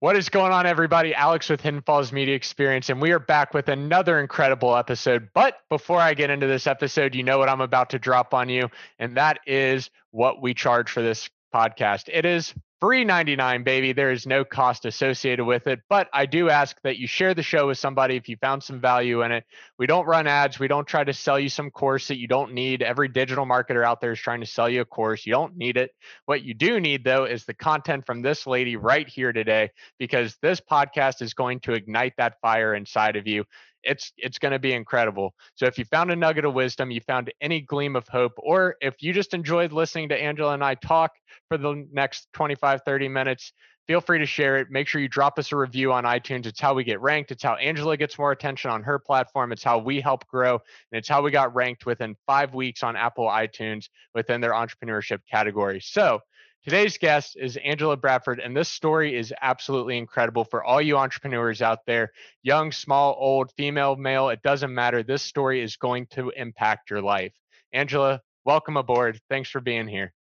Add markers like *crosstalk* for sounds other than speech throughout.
What is going on, everybody? Alex with Hidden Falls Media Experience, and we are back with another incredible episode. But before I get into this episode, you know what I'm about to drop on you, and that is what we charge for this podcast. It is free 99 baby there is no cost associated with it. But i do ask that you share the show with somebody if you found some value in it. We don't run ads. We don't try to sell you some course that you don't need. Every digital marketer out there is trying to sell you a course. You don't need it. What you do need though is the content from this lady right here today because this podcast is going to ignite that fire inside of you it's it's going to be incredible. So if you found a nugget of wisdom, you found any gleam of hope, or if you just enjoyed listening to Angela and I talk for the next 25, 30 minutes, feel free to share it. Make sure you drop us a review on iTunes. It's how we get ranked. It's how Angela gets more attention on her platform. It's how we help grow. And it's how we got ranked within five weeks on Apple iTunes within their entrepreneurship category. So Today's guest is Angela Bradford, and this story is absolutely incredible for all you entrepreneurs out there young, small, old, female, male, it doesn't matter. This story is going to impact your life. Angela, welcome aboard. Thanks for being here.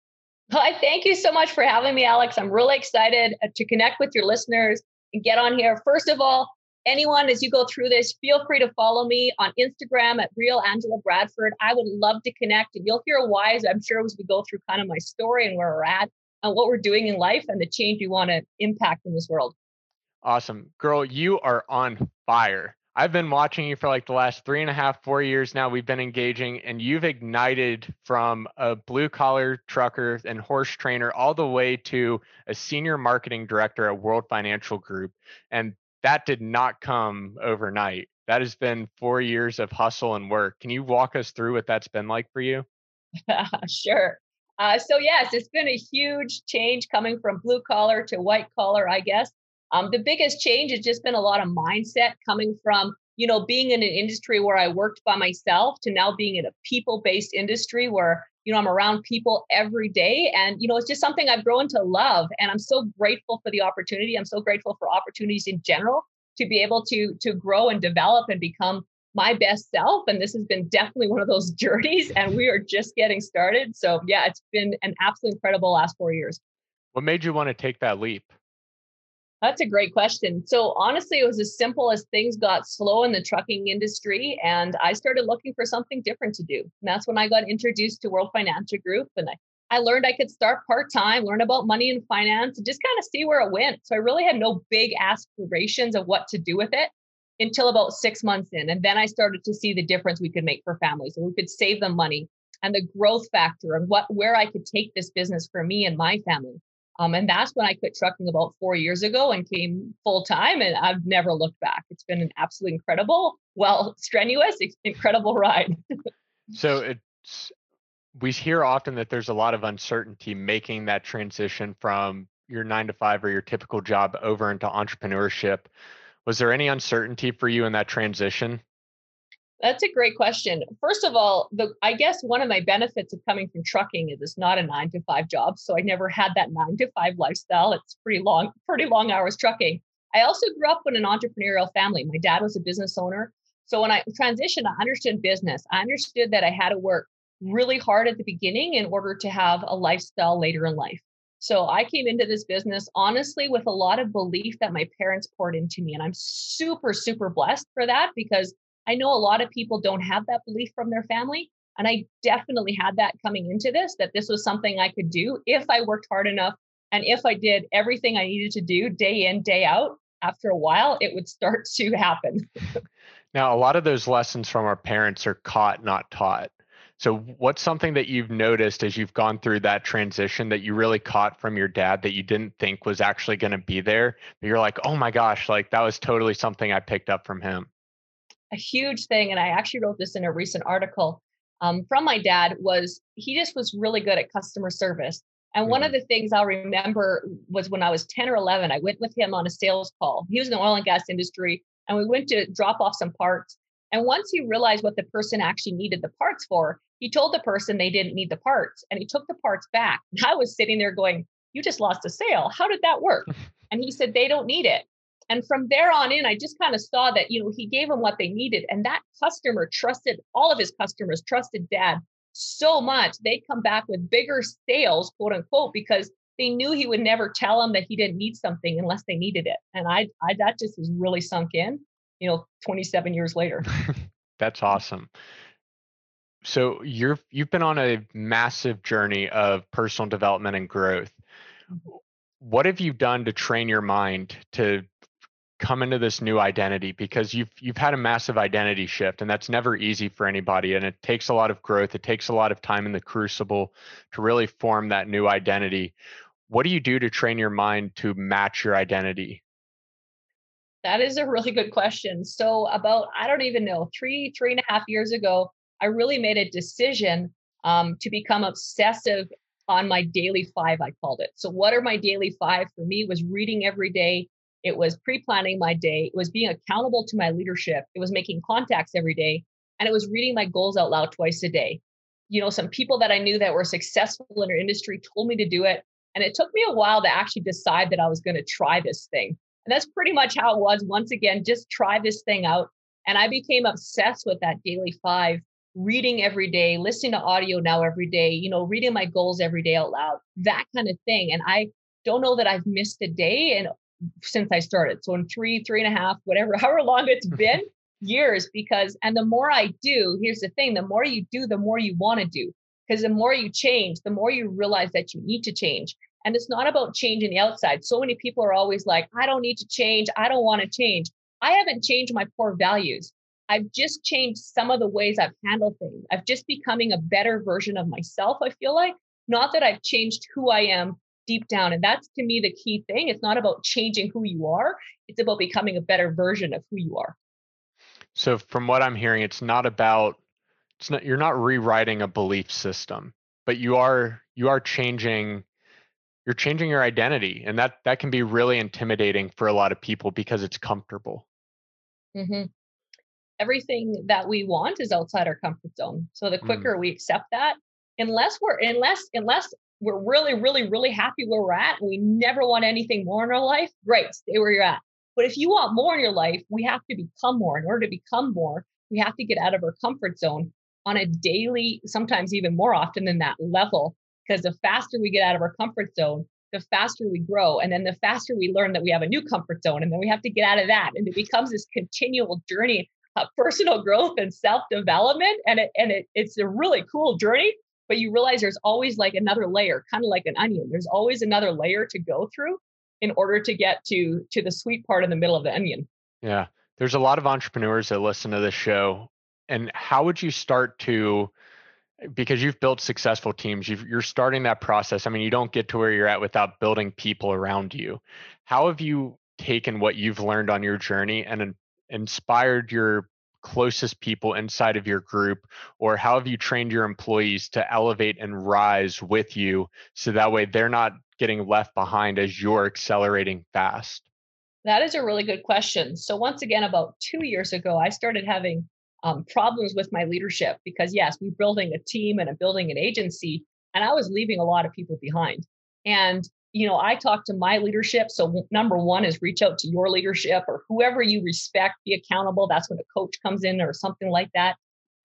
Hi, thank you so much for having me, Alex. I'm really excited uh, to connect with your listeners and get on here. First of all, anyone, as you go through this, feel free to follow me on Instagram at Real Angela Bradford. I would love to connect, and you'll hear why, as I'm sure, as we go through kind of my story and where we're at on what we're doing in life and the change we want to impact in this world. Awesome. Girl, you are on fire. I've been watching you for like the last three and a half, four years now. We've been engaging, and you've ignited from a blue collar trucker and horse trainer all the way to a senior marketing director at World Financial Group. And that did not come overnight. That has been four years of hustle and work. Can you walk us through what that's been like for you? *laughs* sure. Uh, so yes, it's been a huge change coming from blue collar to white collar, I guess. Um, the biggest change has just been a lot of mindset coming from, you know, being in an industry where I worked by myself to now being in a people-based industry where, you know, I'm around people every day. And, you know, it's just something I've grown to love. And I'm so grateful for the opportunity. I'm so grateful for opportunities in general to be able to to grow and develop and become my best self. And this has been definitely one of those *laughs* journeys. And we are just getting started. So, yeah, it's been an absolutely incredible last four years. What made you want to take that leap? That's a great question. So, honestly, it was as simple as things got slow in the trucking industry, and I started looking for something different to do. And that's when I got introduced to World Financial Group. And I, I learned I could start part time, learn about money and finance, and just kind of see where it went. So, I really had no big aspirations of what to do with it until about six months in. And then I started to see the difference we could make for families and we could save them money and the growth factor and what where I could take this business for me and my family. Um, and that's when I quit trucking about four years ago and came full time. And I've never looked back. It's been an absolutely incredible, well, strenuous, incredible ride. *laughs* so it's we hear often that there's a lot of uncertainty making that transition from your nine to five or your typical job over into entrepreneurship. Was there any uncertainty for you in that transition? That's a great question. First of all, the I guess one of my benefits of coming from trucking is it's not a nine to five job. So I never had that nine to five lifestyle. It's pretty long, pretty long hours trucking. I also grew up in an entrepreneurial family. My dad was a business owner. So when I transitioned, I understood business. I understood that I had to work really hard at the beginning in order to have a lifestyle later in life. So I came into this business honestly with a lot of belief that my parents poured into me. And I'm super, super blessed for that because I know a lot of people don't have that belief from their family. And I definitely had that coming into this, that this was something I could do if I worked hard enough. And if I did everything I needed to do day in, day out, after a while, it would start *laughs* to happen. *laughs* now, a lot of those lessons from our parents are caught, not taught. So, what's something that you've noticed as you've gone through that transition that you really caught from your dad that you didn't think was actually going to be there? But you're like, oh my gosh, like that was totally something I picked up from him. A huge thing, and I actually wrote this in a recent article um, from my dad, was he just was really good at customer service. And mm-hmm. one of mm-hmm. the things I'll remember was when I was 10 or 11, I went with him on a sales call. He was in the oil and gas industry, and we went to drop off some parts. And once he realized what the person actually needed the parts for, he told the person they didn't need the parts and he took the parts back. And *laughs* I was sitting there going, You just lost a sale. How did that work? *laughs* And he said, They don't need it. And from there on in, I just kind of saw that, you know, he gave them what they needed. And that customer trusted, all of his customers trusted dad so much. They'd come back with bigger sales, quote unquote, because they knew he would never tell them that he didn't need something unless they needed it. And I, I that just has really sunk in, you know, 27 years later. *laughs* That's awesome. So you're you've been on a massive journey of personal development and growth. Mm-hmm. What have you done to train your mind to come into this new identity because you've you've had a massive identity shift and that's never easy for anybody and it takes a lot of growth it takes a lot of time in the crucible to really form that new identity what do you do to train your mind to match your identity that is a really good question. So about i don't even know three three and a half years ago i really made a decision um, to become obsessive on my daily five i called it. So what are my daily five? For me was reading every day. It was pre-planning my day. It was being accountable to my leadership. It was making contacts every day. And it was reading my goals out loud twice a day. You know some people that i knew that were successful in our industry told me to do it. And it took me a while to actually decide that I was going to try this thing. And that's pretty much how it was. Once again, just try this thing out. And I became obsessed with that daily five, reading every day, listening to audio now every day, you know, reading my goals every day out loud, that kind of thing. And I don't know that I've missed a day and since I started. So in three, three and a half, whatever, *laughs* however long it's *laughs* been, years, because and the more I do, here's the thing, the more you do, the more you want to do. Because the more you change, the more you realize that you need to change. And it's not about changing the outside. So many people are always like, I don't need to change. I don't want to change. I haven't changed my core values. I've just changed some of the ways I've handled things. I've just becoming a better version of myself, I feel like. Not that I've changed who I am deep down. And that's to me the key thing. It's not about changing who you are, it's about becoming a better version of who you are. So from what I'm hearing, it's not about it's not you're not rewriting a belief system but you are you are changing you're changing your identity and that that can be really intimidating for a lot of people because it's comfortable mm-hmm. everything that we want is outside our comfort zone so the mm. quicker mm. we accept that unless we're unless unless we're really really really happy where we're at and we never want anything more in our life great stay where you're at but if you want more in your life we have to become more in order to become more we have to get out of our comfort zone on a daily, sometimes even more often than that level. Because the faster we get out of our comfort zone, the faster we grow. And then the faster we learn that we have a new comfort zone. And then we have to get out of that. And it becomes this continual journey of *laughs* personal growth and self development. And, it, and it, it's a really cool journey. But you realize there's always like another layer, kind of like an onion. There's always another layer to go through in order to get to to the sweet part in the middle of the onion. Yeah. There's a lot of entrepreneurs that listen to this show and how would you start to because you've built successful teams you are starting that process. I mean you don't get to where you're at without building people around you. How have you taken what you've learned on your journey and inspired your closest people inside of your group? Or how have you trained your employees to elevate and rise with you so that way they're not getting left behind as you're accelerating fast? That is a really good question. So once again about two years ago i started having um, problems with my leadership because yes, we're building a team and I'm building an agency, and I was leaving a lot of people behind. And you know, I talk to my leadership. So number one is reach out to your leadership or whoever you respect, be accountable. That's when a coach comes in or something like that.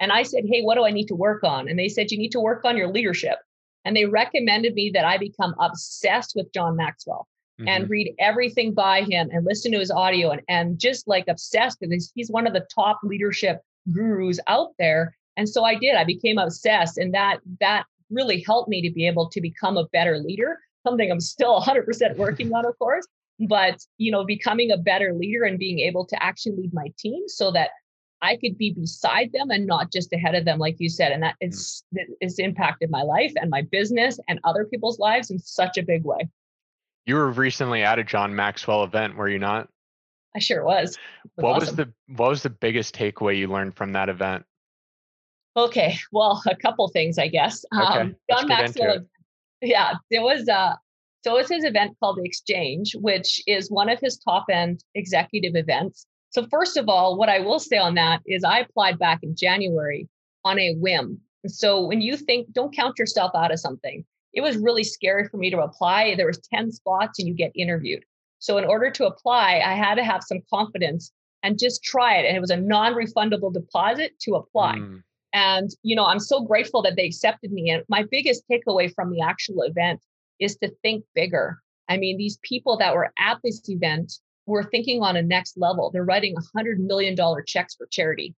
And I said, Hey, what do I need to work on? And they said, You need to work on your leadership. And they recommended me that I become obsessed with John Maxwell mm-hmm. and read everything by him and listen to his audio and, and just like obsessed because he's one of the top leadership gurus out there. And so I did. I became obsessed, and that that really helped me to be able to become a better leader. Something I'm still *laughs* 100% working on, of course. But you know, becoming a better leader and being able to actually lead my team so that I could be beside them and not just ahead of them, like you said. And that mm. it's it's impacted my life and my business and other people's lives in such a big way. You were recently at a John Maxwell event, were you not? I sure was. was what awesome. was the what was the biggest takeaway you learned from that event? Okay, *laughs* well, a couple things, I guess. Okay, um, John Maxwell. Yeah, there was a so it's his event called the Exchange, which is one of his top end executive events. So first of all, what I will say on that is I applied back in January on a whim. So when you think, don't count yourself out of something. It was really scary for me to apply. There was 10 spots and you get interviewed. So in order to apply, I had to have some confidence and just try it. And it was a non-refundable deposit to apply. Mm. And you know, I'm so grateful that they accepted me. And my biggest takeaway from the actual event is to think bigger. I mean, these people that were at this event were thinking on a next level. They're writing a $100 million checks for charity.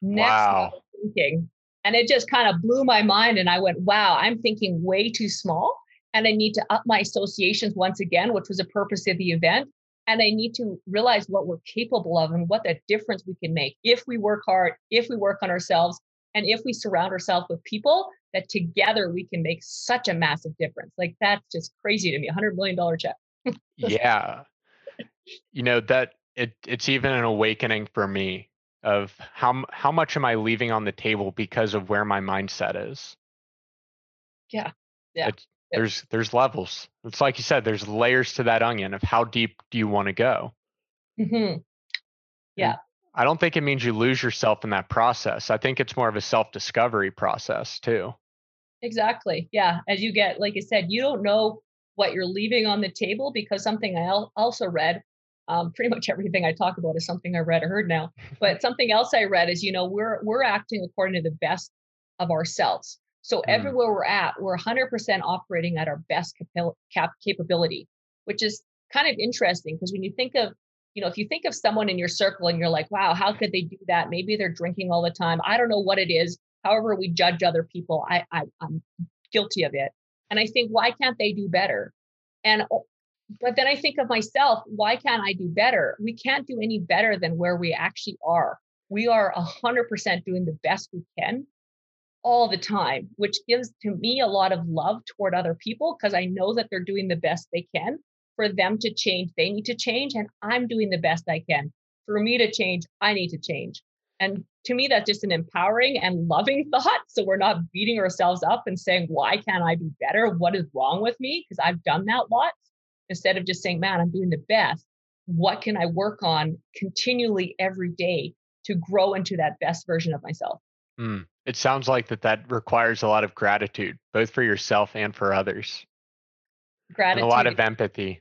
Next wow. level thinking. And it just kind of blew my mind. And I went, wow, I'm thinking way too small. And I need to up my associations once again, which was the purpose of the event. And I need to realize what we're capable of and what that difference we can make if we work hard, if we work on ourselves, and if we surround ourselves with people that together we can make such a massive difference. Like that's just crazy to me. A hundred million dollar check. yeah. You know, that it it's even an awakening for me of how how much am I leaving on the table because of where my mindset is. Yeah. Yeah. It's, there's there's levels. It's like you said, there's layers to that onion of how deep do you want to go. Mm-hmm. Yeah. And I don't think it means you lose yourself in that process. I think it's more of a self discovery process too. Exactly. Yeah. As you get, like I said, you don't know what you're leaving on the table because something I also read. Um, *laughs* pretty much everything I talk about is something I read or heard now. But something else I read is, you know, we're we're acting according to the best of ourselves. So mm. everywhere we're at, we're 100% operating at our best cap- capability, which is kind of interesting because when you think of, you know, if you think of someone in your circle and you're like, wow, how could they do that? Maybe they're drinking all the time. I don't know what it is. However, we judge other people. I, I I'm guilty of it. And I think, why can't they do better? And but then I think of myself, why can't I do better? We can't do any better than where we actually are. We are 100% doing the best we can all the time, which gives to me a lot of love toward other people because I know that they're doing the best they can. For them to change, they need to change, and I'm doing the best I can. For me to change, I need to change. And to me, that's just an empowering and loving *laughs* thought. So we're not beating ourselves up and saying, why can't I be better? What is wrong with me? Because I've done that lots. Instead of just saying, man, I'm doing the best. What can I work on continually every day to grow into that best version of myself? Mm. It sounds like that that requires a lot of gratitude, both for yourself and for others. Gratitude. And a lot of empathy.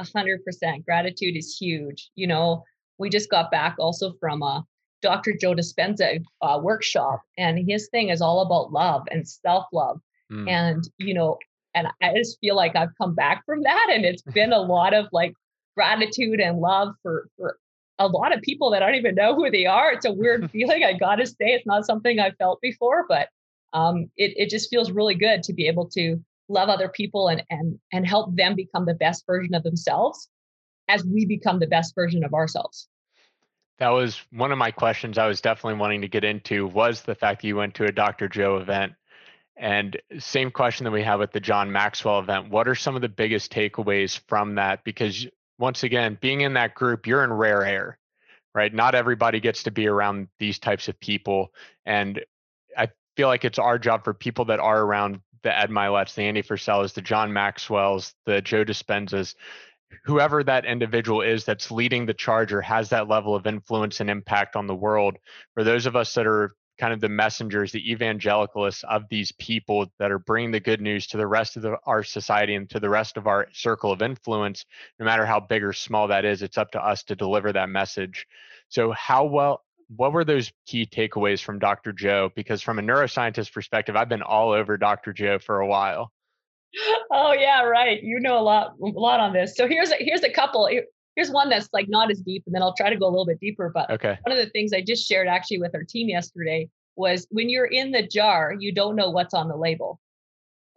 A hundred percent. Gratitude is huge. You know, we just got back also from a Dr. Joe Dispenza uh, workshop, and his thing is all about love and self love. Mm. And you know, and I just feel like I've come back from that, and it's been a lot of like gratitude and love for for a lot of people that I don't even know who they are. It's a weird *laughs* feeling. I gotta say, it's not something I've felt before, but um, it it just feels really good to be able to love other people and and and help them become the best version of themselves as we become the best version of ourselves. That was one of my questions I was definitely wanting to get into was the fact that you went to a Dr. Joe event. And same question that we have with the John Maxwell event. What are some of the biggest takeaways from that? Because once again, being in that group, you're in rare air, right? Not everybody gets to be around these types of people. And I feel like it's our job for people that are around the Ed Myletts, the Andy Frisellas, the John Maxwells, the Joe Dispenzas, whoever that individual is that's leading the charge or has that level of influence and impact on the world. For those of us that are kind of the messengers, the evangelicalists of these people that are bringing the good news to the rest of the, our society and to the rest of our circle of influence, no matter how big or small that is, it's up to us to deliver that message. So, how well, what were those key takeaways from Dr. Joe? Because from a neuroscientist perspective, I've been all over Dr. Joe for a while. *laughs* Oh yeah, right. You know a lot, a lot on this. So here's a, here's a couple here's one that's like not as deep and then i'll try to go a little bit deeper but okay. one of the things i just shared actually with our team yesterday was when you're in the jar you don't know what's on the label.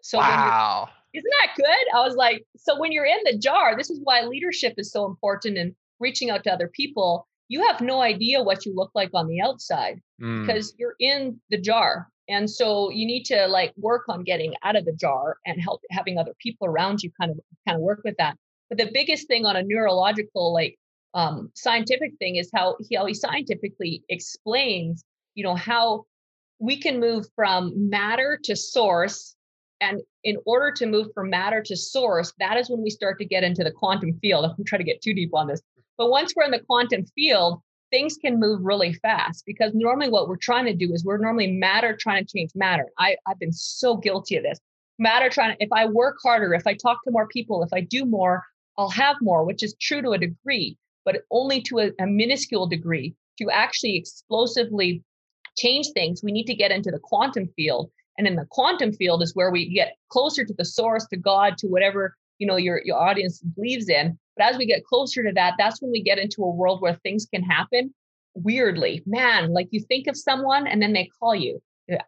So wow. Isn't that good? I was like so when you're in the jar this is why leadership is so important and reaching out to other people. You have no idea what you look like on the outside mm. because you're in the jar and so you need to like work on getting out of the jar and help having other people around you kind of kind of work with that but the biggest thing on a neurological, like um, scientific thing, is how he, how he scientifically explains, you know, how we can move from matter to source. And in order to move from matter to source, that is when we start to get into the quantum field. *laughs* I'm trying to get too deep on this. But once we're in the quantum field, things can move really fast because normally what we're trying to do is we're normally matter trying to change matter. I, I've been so guilty of this. Matter trying to, if I work harder, if I talk to more people, if I do more, I'll have more, which is true to a degree, but only to a, a minuscule degree. To actually explosively change things, we need to get into the quantum field. And in the quantum field is where we get closer to the source, to God, to whatever you know your your audience believes in. But as we get closer to that, that's when we get into a world where things can happen weirdly. Man, like you think of someone and then they call you.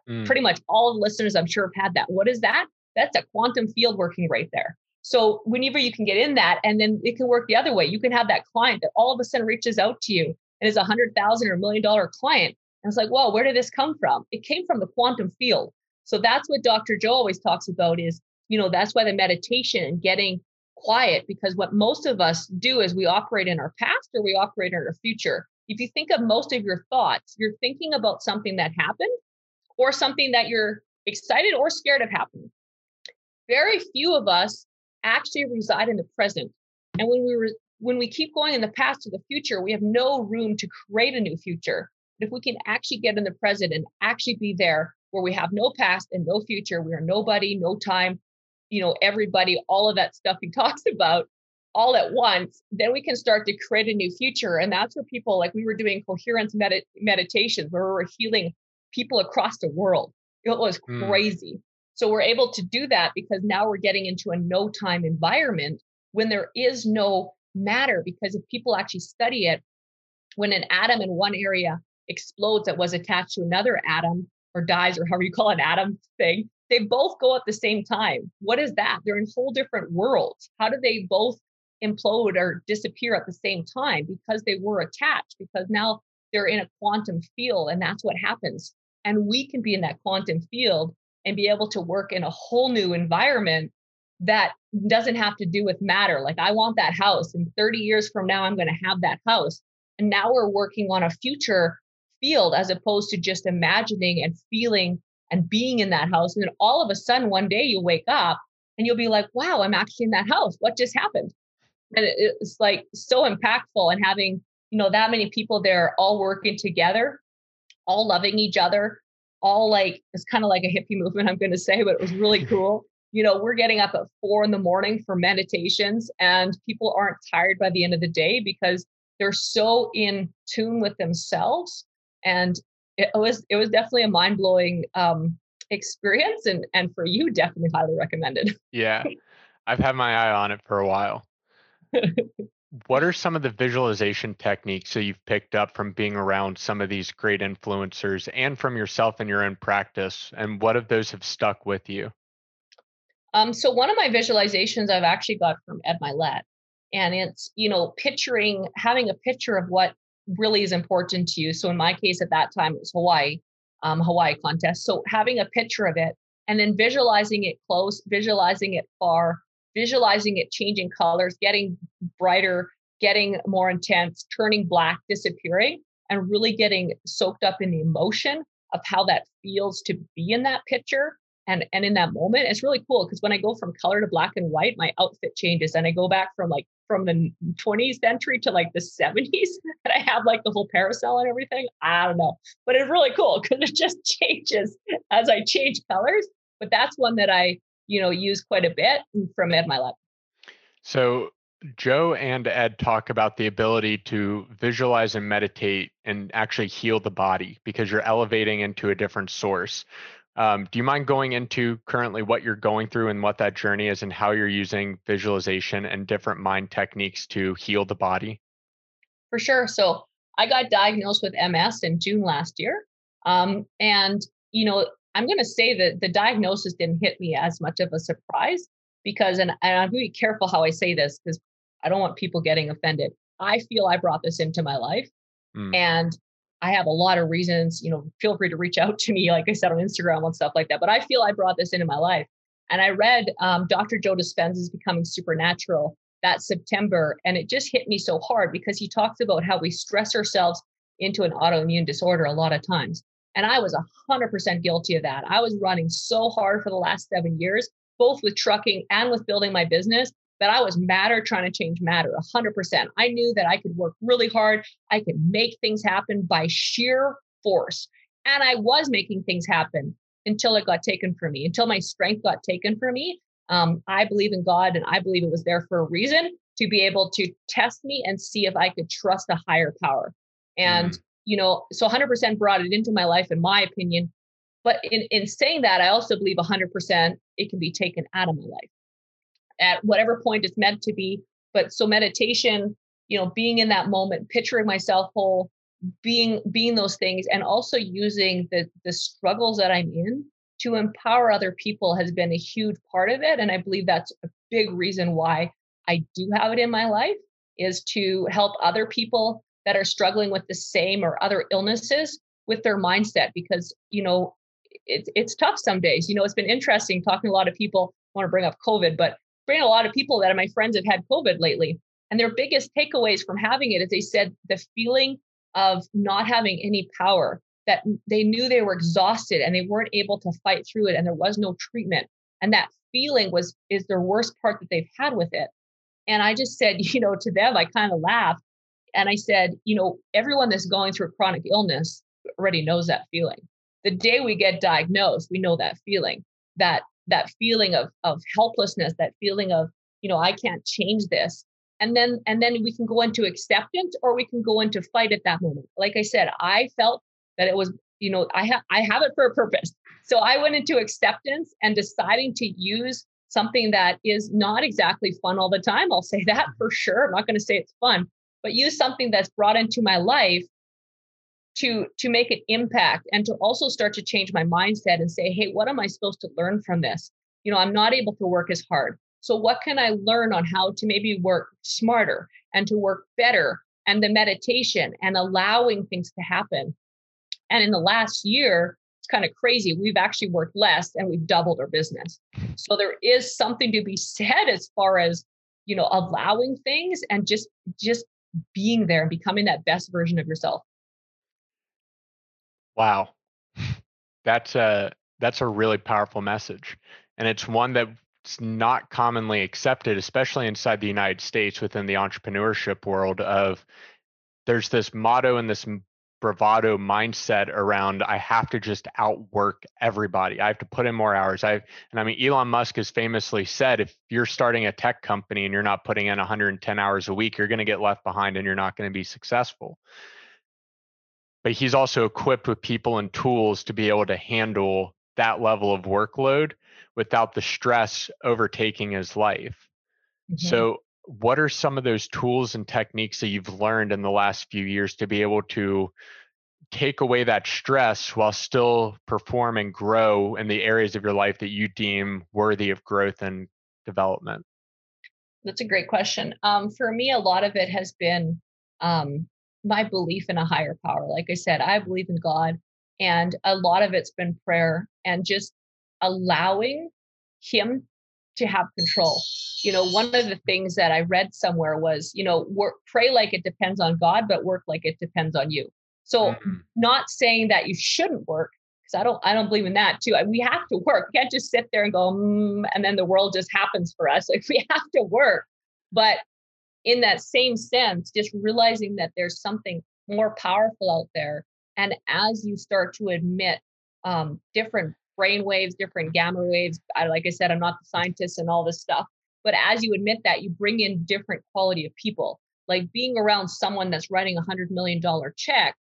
Mm. Pretty much all the listeners I'm sure have had that. What is that? That's a quantum field working right there. So whenever you can get in that, and then it can work the other way. You can have that client that all of a sudden reaches out to you and is a hundred thousand or a million dollar client. And it's like, whoa, where did this come from? It came from the quantum field. So that's what Dr. Joe always talks about is, you know, that's why the meditation and getting quiet, because what most of us do is we operate in our past or we operate in our future. If you think of most of your thoughts, you're thinking about something that happened or something that you're excited or scared of happening. Very few of us actually reside in the present. And when we re- when we keep going in the past to the future, we have no room to create a new future. But if we can actually get in the present and actually be there where we have no past and no future, we are nobody, no time, you know, everybody, all of that stuff he *laughs* talks about all at once, then we can start to create a new future. And that's where people like we were doing coherence med- meditations where we were healing people across the world. It was hmm. crazy. Mm. So we're able to do that because now we're getting into a no time environment when there is no matter. Because if people actually study it, when an atom in one area explodes that was attached to another atom or dies, or however you call an atom thing, they both go at the same time. What is that? They're in whole different worlds. How do they both implode or disappear at the same time? Because they were attached, because now they're in a quantum field, and that's what happens. And we can be in that quantum field and be able to work in a whole new environment that doesn't have to do with matter. Like, I want that house, and 30 years from now, I'm going to have that house. And now we're working on a future field as opposed to just imagining and feeling and being in that house. And then all of a sudden, one day you wake up and you'll be like, wow, I'm actually in that house. What just happened? And it's like so impactful and having, you know, that many people there all working together, all loving each other, all like it's kind of like a hippie movement, I'm going to say, but it was really *laughs* cool. You know, we're getting up at four in the morning for meditations, and people aren't tired by the end of the day because they're so in tune with themselves. And it was it was definitely a mind blowing um, experience, and and for you, definitely highly recommended. Yeah, I've had my eye on it for a while. *laughs* what are some of the visualization techniques that you've picked up from being around some of these great influencers and from yourself in your own practice and what of those have stuck with you? Um, so one of my visualizations i've actually got from ed mylett and it's you know picturing having a picture of what really is important to you. So in my case at that time it was hawaii um, hawaii contest. So having a picture of it and then visualizing it close visualizing it far visualizing it changing colors, getting brighter, getting more intense, turning black, disappearing, and really getting soaked up in the emotion of how that feels to be in that picture and and in that moment. It's really cool because when i go from color to black and white my outfit changes and i go back from like from the 20th century to like the 70s *laughs* and i have like the whole parasol and everything i don't know. But it's really cool because it just *laughs* changes as i change colors. But that's one that i you know, use quite a bit from Ed Mylett. So Joe and Ed talk about the ability to visualize and meditate and actually heal the body because you're elevating into a different source. Um, do you mind going into currently what you're going through and what that journey is and how you're using visualization and different mind techniques to heal the body? For sure. So I got diagnosed with MS in June last year. Um, and, you know, I'm going to say that the diagnosis didn't hit me as much of a surprise because, and, and I'm really careful how I say this because I don't want people getting offended. I feel I brought this into my life mm. and I have a lot of reasons, you know, feel free to reach out to me, like I said on Instagram and stuff like that. But I feel I brought this into my life. And I read um, Dr. Joe Dispenza's Becoming Supernatural that September, and it just hit me so hard because he talks about how we stress ourselves into an autoimmune disorder a lot of times. And I was 100% guilty of that. I was running so hard for the last seven years, both with trucking and with building my business, that I was matter trying to change matter 100%. I knew that I could work really hard. I could make things happen by sheer force. And I was making things happen until it got taken from me, until my strength got taken from me. Um, I believe in God and I believe it was there for a reason to be able to test me and see if I could trust a higher power. And mm you know, so 100% brought it into my life, in my opinion. but in, in saying that, I also believe 100% it can be taken out of my life at whatever point it's meant to be. But so meditation, you know, being in that moment, picturing myself whole, being being those things, and also using the the struggles that I'm in to empower other people has been a huge part of it. And I believe that's a big reason why I do have it in my life is to help other people that are struggling with the same or other illnesses with their mindset because you know it's it's tough some days. You know it's been interesting talking to a lot of people. I want to bring up covid but bring a lot of people that are my friends have had covid lately. And their biggest takeaways from having it is they said the feeling of not having any power that they knew they were exhausted and they weren't able to fight through it and there was no treatment. And that feeling was is their worst part that they've had with it. And i just said *laughs* you know to them i kind of laughed and i said you know everyone that's going through a chronic illness already knows that feeling. The day we get diagnosed we know that feeling that that feeling of of helplessness that feeling of you know i can't change this. And then and then we can go into acceptance or we can go into fight at that moment. Like i said i felt that it was you know i have i have it for a purpose. So i went into acceptance and deciding to use something that is not exactly fun all the time i'll say that for sure i'm not going to say it's fun but use something that's brought into my life to to make an impact and to also start to change my mindset and say hey what am i supposed to learn from this you know i'm not able to work as hard so what can i learn on how to maybe work smarter and to work better and the meditation and allowing things to happen and in the last year, it's kind of crazy. We've actually worked less and we've doubled our business. So there is something to be said as far as, you know, allowing things and just just being there and becoming that best version of yourself. Wow. *laughs* That's a that's a really powerful message. And it's one that's not commonly accepted, especially inside the United States within the entrepreneurship world of there's this motto and this bravado mindset around I have to just outwork everybody. I have to put in more hours. I and I mean Elon Musk has famously said if you're starting a tech company and you're not putting in 110 hours a week, you're going to get left behind and you're not going to be successful. But he's also equipped with people and tools to be able to handle that level of workload without the stress overtaking his life. Mm-hmm. So what are some of those tools and techniques that you've learned in the last few years to be able to take away that stress while still perform and grow in the areas of your life that you deem worthy of growth and development? That's a great question. Um, for me, a lot of it has been um, my belief in a higher power. Like I said, I believe in God, and a lot of it's been prayer and just allowing Him to have control. You know, one of the things that I read somewhere was, you know, work, pray like it depends on God, but work like it depends on you. So, mm-hmm. not saying that you shouldn't work, because I don't, I don't believe in that too. We have to work. We can't just sit there and go, mm, and then the world just happens for us. *laughs* Like we have to work. But in that same sense, just realizing that there's something more powerful out there, and as you start to admit um, different brain waves, different gamma waves. I, like I said, I'm not the scientist and all this stuff. But as you admit that, you bring in different quality of people. Like being around someone that's writing a hundred million dollar check,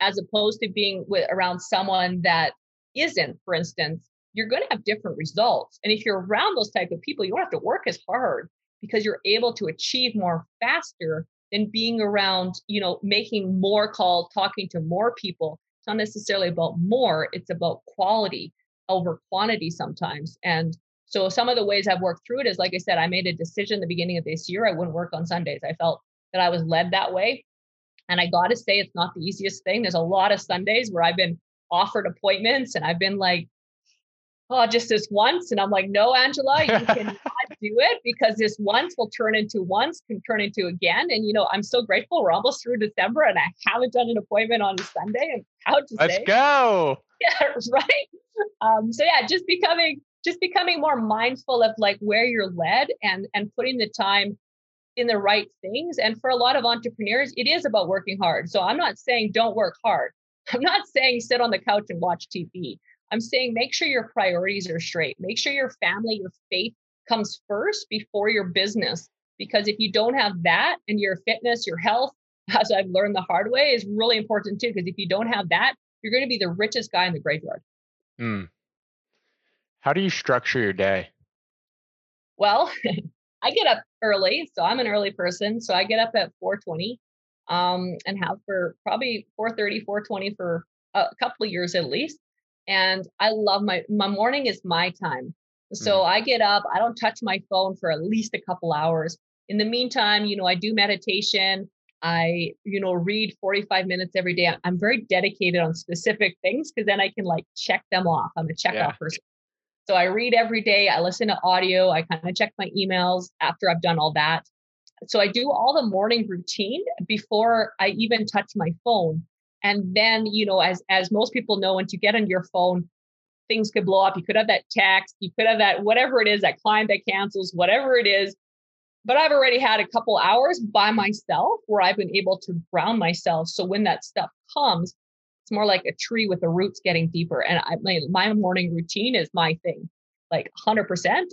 as opposed to being with around someone that isn't, for instance, you're going to have different results. And if you're around those type of people, you don't have to work as hard because you're able to achieve more faster than being around, you know, making more calls, talking to more people. It's not necessarily about more, it's about quality over quantity sometimes. And so some of the ways I've worked through it is like I said, I made a decision the beginning of this year. I wouldn't work on Sundays. I felt that I was led that way. And I got to say, it's not the easiest thing. There's a lot of Sundays where I've been offered appointments and I've been like, oh, just this once. And I'm like, no, Angela, you *laughs* cannot do it because this once will turn into once, can turn into again. And, you know, I'm so grateful. We're almost through December and I haven't done an appointment on a Sunday. I'm proud to Let's say. go. *laughs* Yeah, right. Um, so yeah, just becoming just becoming more mindful of like where you're led and and putting the time in the right things. And for a lot of entrepreneurs, it is about working hard. So I'm not saying don't work hard. *laughs* I'm not saying sit on the couch and watch TV. I'm saying make sure your priorities are straight. Make sure your family, your faith comes first before your business. Because if you don't have that and your fitness, your health, *laughs* as I've learned the hard way, is really important too. Because if you don't have that, you're going to be the richest guy in the graveyard. Mm. How do you structure your day? Well, *laughs* I get up early, so I'm an early person. So I get up at 4:20 um, and have for probably 4:30, 4:20 for a couple of years at least. And I love my my morning is my time. So mm. I get up, I don't touch my phone for at least a couple hours. In the meantime, you know, I do meditation. I, you know, read 45 minutes every day. I'm very dedicated on specific things because then I can like check them off. I'm a check yeah. off person. So I read every day. I listen to audio. I kind of check my emails after I've done all that. So I do all the morning routine before I even touch my phone. And then, you know, as as most people know, once you get on your phone, things could blow up. You could have that text, you could have that whatever it is, that client that cancels, whatever it is. But I've already had a couple hours by myself where I've been able to ground myself. So when that stuff comes, it's more like a tree with the roots getting deeper. And I, my, my morning routine is my thing, like 100%.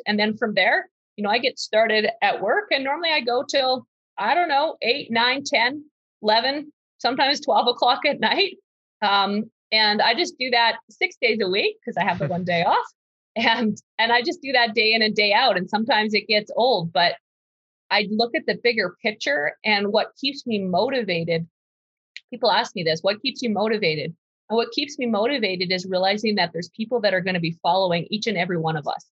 And then from there, you know, I get started at work and normally I go till, I don't know, 8, 9, 10, 11, sometimes 12 o'clock at night. Um, and I just do that six days a week because I have the *laughs* one day off. And and I just do that day in and day out. And sometimes it gets old, but I look at the bigger picture and what keeps me motivated people ask me this what keeps you motivated? And what keeps me motivated is realizing that there's people that are going to be following each and every one of us.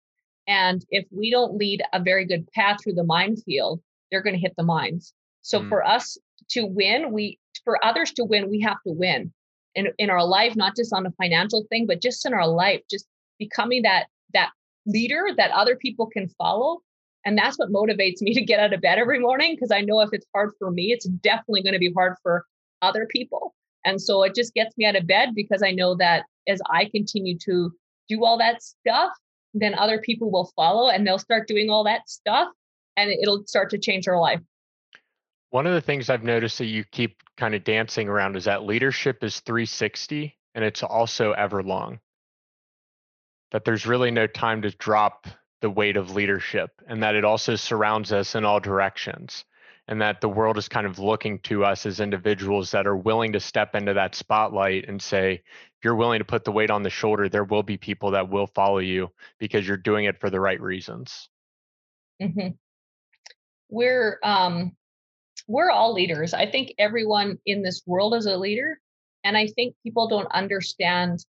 And if we don't lead a very good path through the minefield they're going to hit the mines. So mm. for us to win we for others to win we have to win in, in our life not just on a financial thing but just in our life just becoming that that leader that other people can follow and that's what motivates me to get out of bed every morning because I know if it's hard for me, it's definitely going to be hard for other people. And so it just gets me out of bed because I know that as I continue to do all that stuff, then other people will follow and they'll start doing all that stuff and it'll start to change their life. One of the things I've noticed that you keep kind of dancing around is that leadership is 360 and it's also ever long. That there's really no time to drop the weight of leadership and that it also surrounds us in all directions and that the world is kind of looking to us as individuals that are willing to step into that spotlight and say if you're willing to put the weight on the shoulder there will be people that will follow you because you're doing it for the right reasons. Mm-hmm. we're um we're all leaders. I think everyone in this world is a leader and i think people don't understand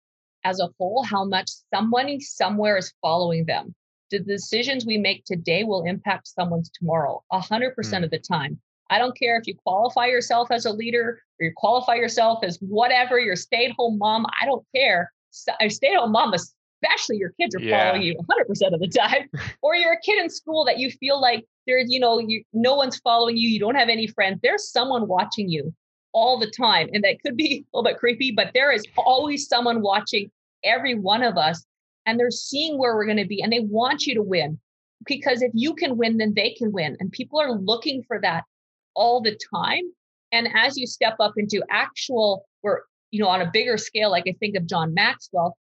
as a whole how much somebody somewhere is following them the decisions we make today will impact someone's tomorrow 100% mm. of the time. I don't care if you qualify yourself as a leader or you qualify yourself as whatever, you're stay at home mom. I don't care. A stay at home mom, especially your kids are yeah. following you 100% of the time. *laughs* or you're a kid in school that you feel like there's, you know, you, no one's following you. You don't have any friends. There's someone watching you all the time. And that could be a little bit creepy, but there is always someone watching every one of us and they're seeing where we're going to be and they want you to win. Because if you can win then they can win and people are looking for that all the time. And as you step up into actual where you know on a bigger scale like i think of john maxwell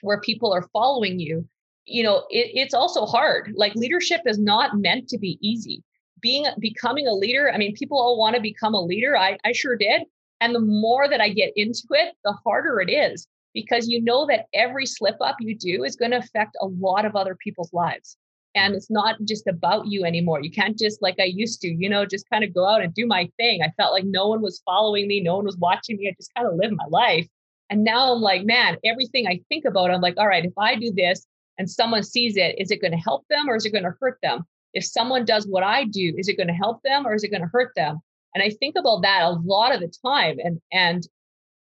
where people are following you you know it, it's also hard. Like leadership is not meant to be easy. Being becoming a leader i mean people all want to become a leader i, I sure did. And the more that i get into it the harder it is because you know that every slip up you do is going to affect a lot of other people's lives. And mm-hmm. it's not just about you anymore. You can't just like I used to, you know, just kind of go out and do my thing. I felt like no one was following me, no one was watching me. I just kind of lived my life. And now I'm like, man, everything I think about, I'm like, all right, if I do this and someone sees it, is it going to help them or is it going to hurt them? If someone does what I do, is it going to help them or is it going to hurt them? And I think about that a lot of the time. And and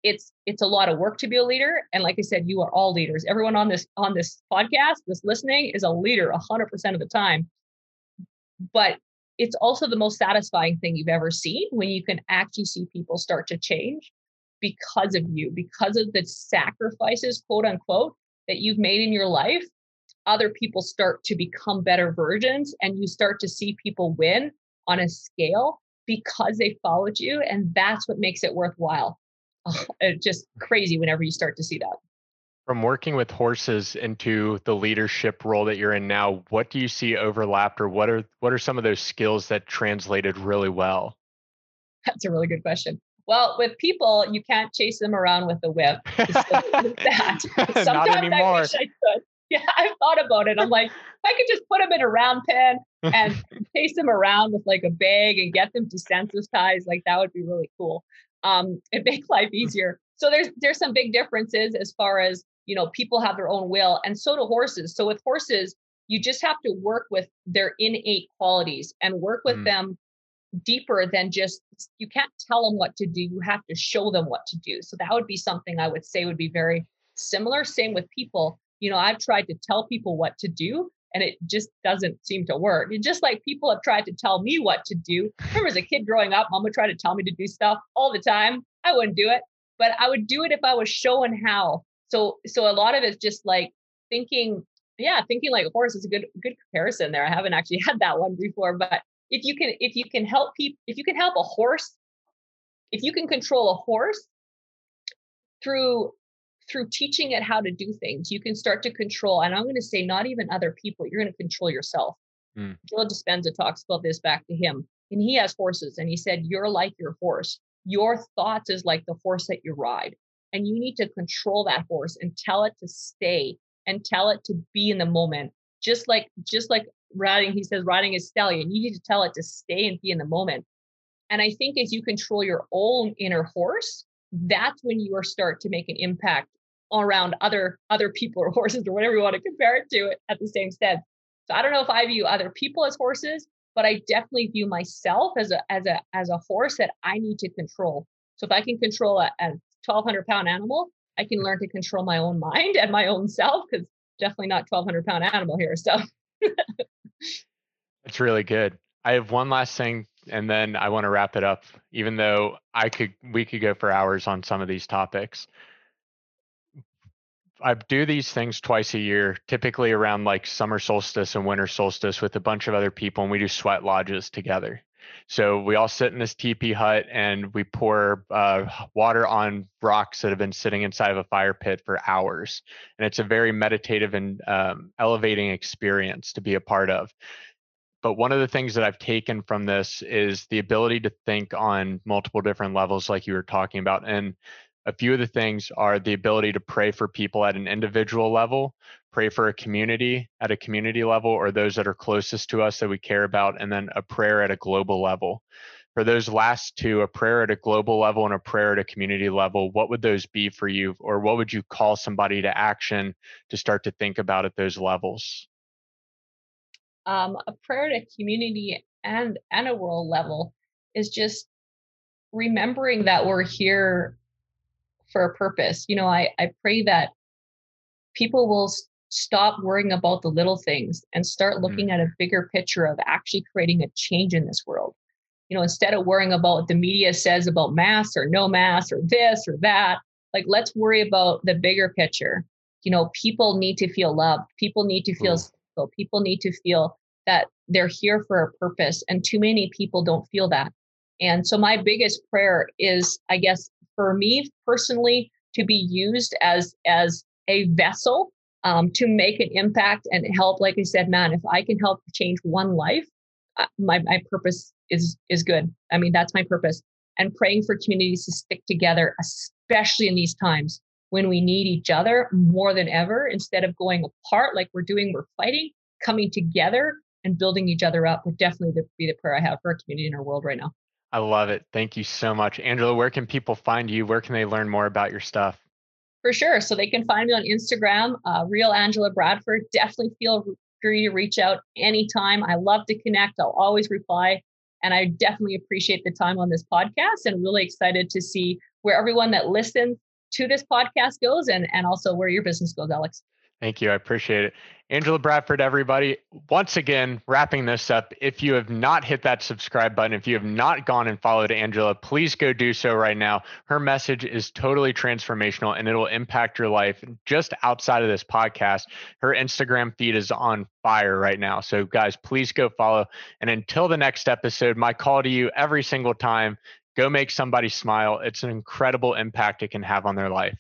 it's it's a lot of work to be a leader and like i said you are all leaders. Everyone on this on this podcast this listening is a leader 100% of the time. But it's also the most satisfying thing you've ever seen when you can actually see people start to change because of you because of the sacrifices quote unquote that you've made in your life. Other people start to become better versions and you start to see people win on a scale because they followed you and that's what makes it worthwhile *laughs* just crazy whenever you start to see that. From working with horses into the leadership role that you're in now, what do you see overlapped, or what are what are some of those skills that translated really well? That's a really good question. Well, with people, you can't chase them around with a whip. *laughs* that. *laughs* Sometimes Not anymore. I wish I could. Yeah, I've thought about it. I'm like, I could just put them in a round pen and chase them around with like a bag and get them desensitized. Like that would be really cool. Um, *laughs* and make life easier. So there's there's some big differences as far as you know people have their own will, and so do horses. So with horses, you just have to work with their innate qualities and work with mm. them deeper than just you can't tell them what to do you have to show them what to do so that would be something i would say would be very similar same with people you know i've tried to tell people what to do and it just doesn't seem to work. And just like people have tried to tell me what to do. I remember as a kid growing up mom would try to tell me to do stuff all the time. I wouldn't do it but i would do it if i was shown how. So so a lot of it's just like thinking yeah thinking like a horse is a good good comparison there. I haven't actually *laughs* had that one before but if you can if you can help people if you can help a horse if you can control a horse through through teaching it how to do things you can start to control and i'm going to say not even other people you're going to control yourself mm. Joe Dispenza talks about this back to him and he has horses and he said you're like your horse your thoughts is like the horse that you ride and you need to control that horse and tell it to stay and tell it to be in the moment just like just like riding, he says, riding a stallion, you need to tell it to stay and be in the moment. And I think as you control your own inner horse, that's when you start to make an impact around other other people or *laughs* horses or whatever you want to compare it to at the same stead. So I don't know if I view other people as horses, but I definitely view myself as a as a as a horse that I need to control. So if I can control a, a 1200 pound animal, I can learn to control my own mind *laughs* and my own self because definitely not 1200 pound animal here. So *laughs* That's really good. I have one last thing and then I want to wrap it up, even though I could we could go for hours on some of these topics. I do these things twice a year, typically around like summer solstice and winter solstice with a bunch of other people, and we do sweat lodges together. So we all sit in this teepee hut and we pour uh, water on rocks that have been sitting inside of a fire pit for hours. And it's a very meditative and um, elevating experience to be a part of. But one of the things that I've taken from this is the ability to think on multiple different levels, like you were talking about. And a few of the things are the ability to pray for people at an individual level, pray for a community at a community level, or those that are closest to us that we care about, and then a prayer at a global level. For those last two, a prayer at a global level and a prayer at a community level, what would those be for you? Or what would you call somebody to action to start to think about at those levels? Um, a prayer at a community and, and a world level is just remembering that we're here for a purpose. You know, I, I pray that people will stop worrying about the little things and start mm-hmm. looking mm-hmm. at a bigger picture of actually creating a change in this world. You know, instead of worrying about what the media says about masks or no masks or this or that, like let's worry about the bigger picture. You know, people need to feel loved. People need to feel special. People need to feel that they're here for a purpose. And too many people don't feel that. And so my biggest prayer is, I guess, for me personally to be used as as a vessel um, to make an impact and help like i said man if i can help change one life uh, my, my purpose is is good i mean that's my purpose and praying for communities to stick together especially in these times when we need each other more than ever instead of going apart like we're doing we're fighting coming together and building each other up would definitely be the prayer i have for our community in our world right now I love it. Thank you so much. Angela, where can people find you? Where can they learn more about your stuff? For sure. So they can find me on Instagram, uh, Real Angela Bradford. Definitely feel free to reach out anytime. I love to connect. I'll always reply. And I definitely appreciate the time on this podcast and really excited to see where everyone that listens to this podcast goes and, and also where your business goes, Alex. Thank you. I appreciate it. Angela Bradford, everybody. Once again, wrapping this up. If you have not hit that subscribe button, if you have not gone and followed Angela, please go do so right now. Her message is totally transformational and it will impact your life just outside of this podcast. Her Instagram feed is on fire right now. So, guys, please go follow. And until the next episode, my call to you every single time go make somebody smile. It's an incredible impact it can have on their life.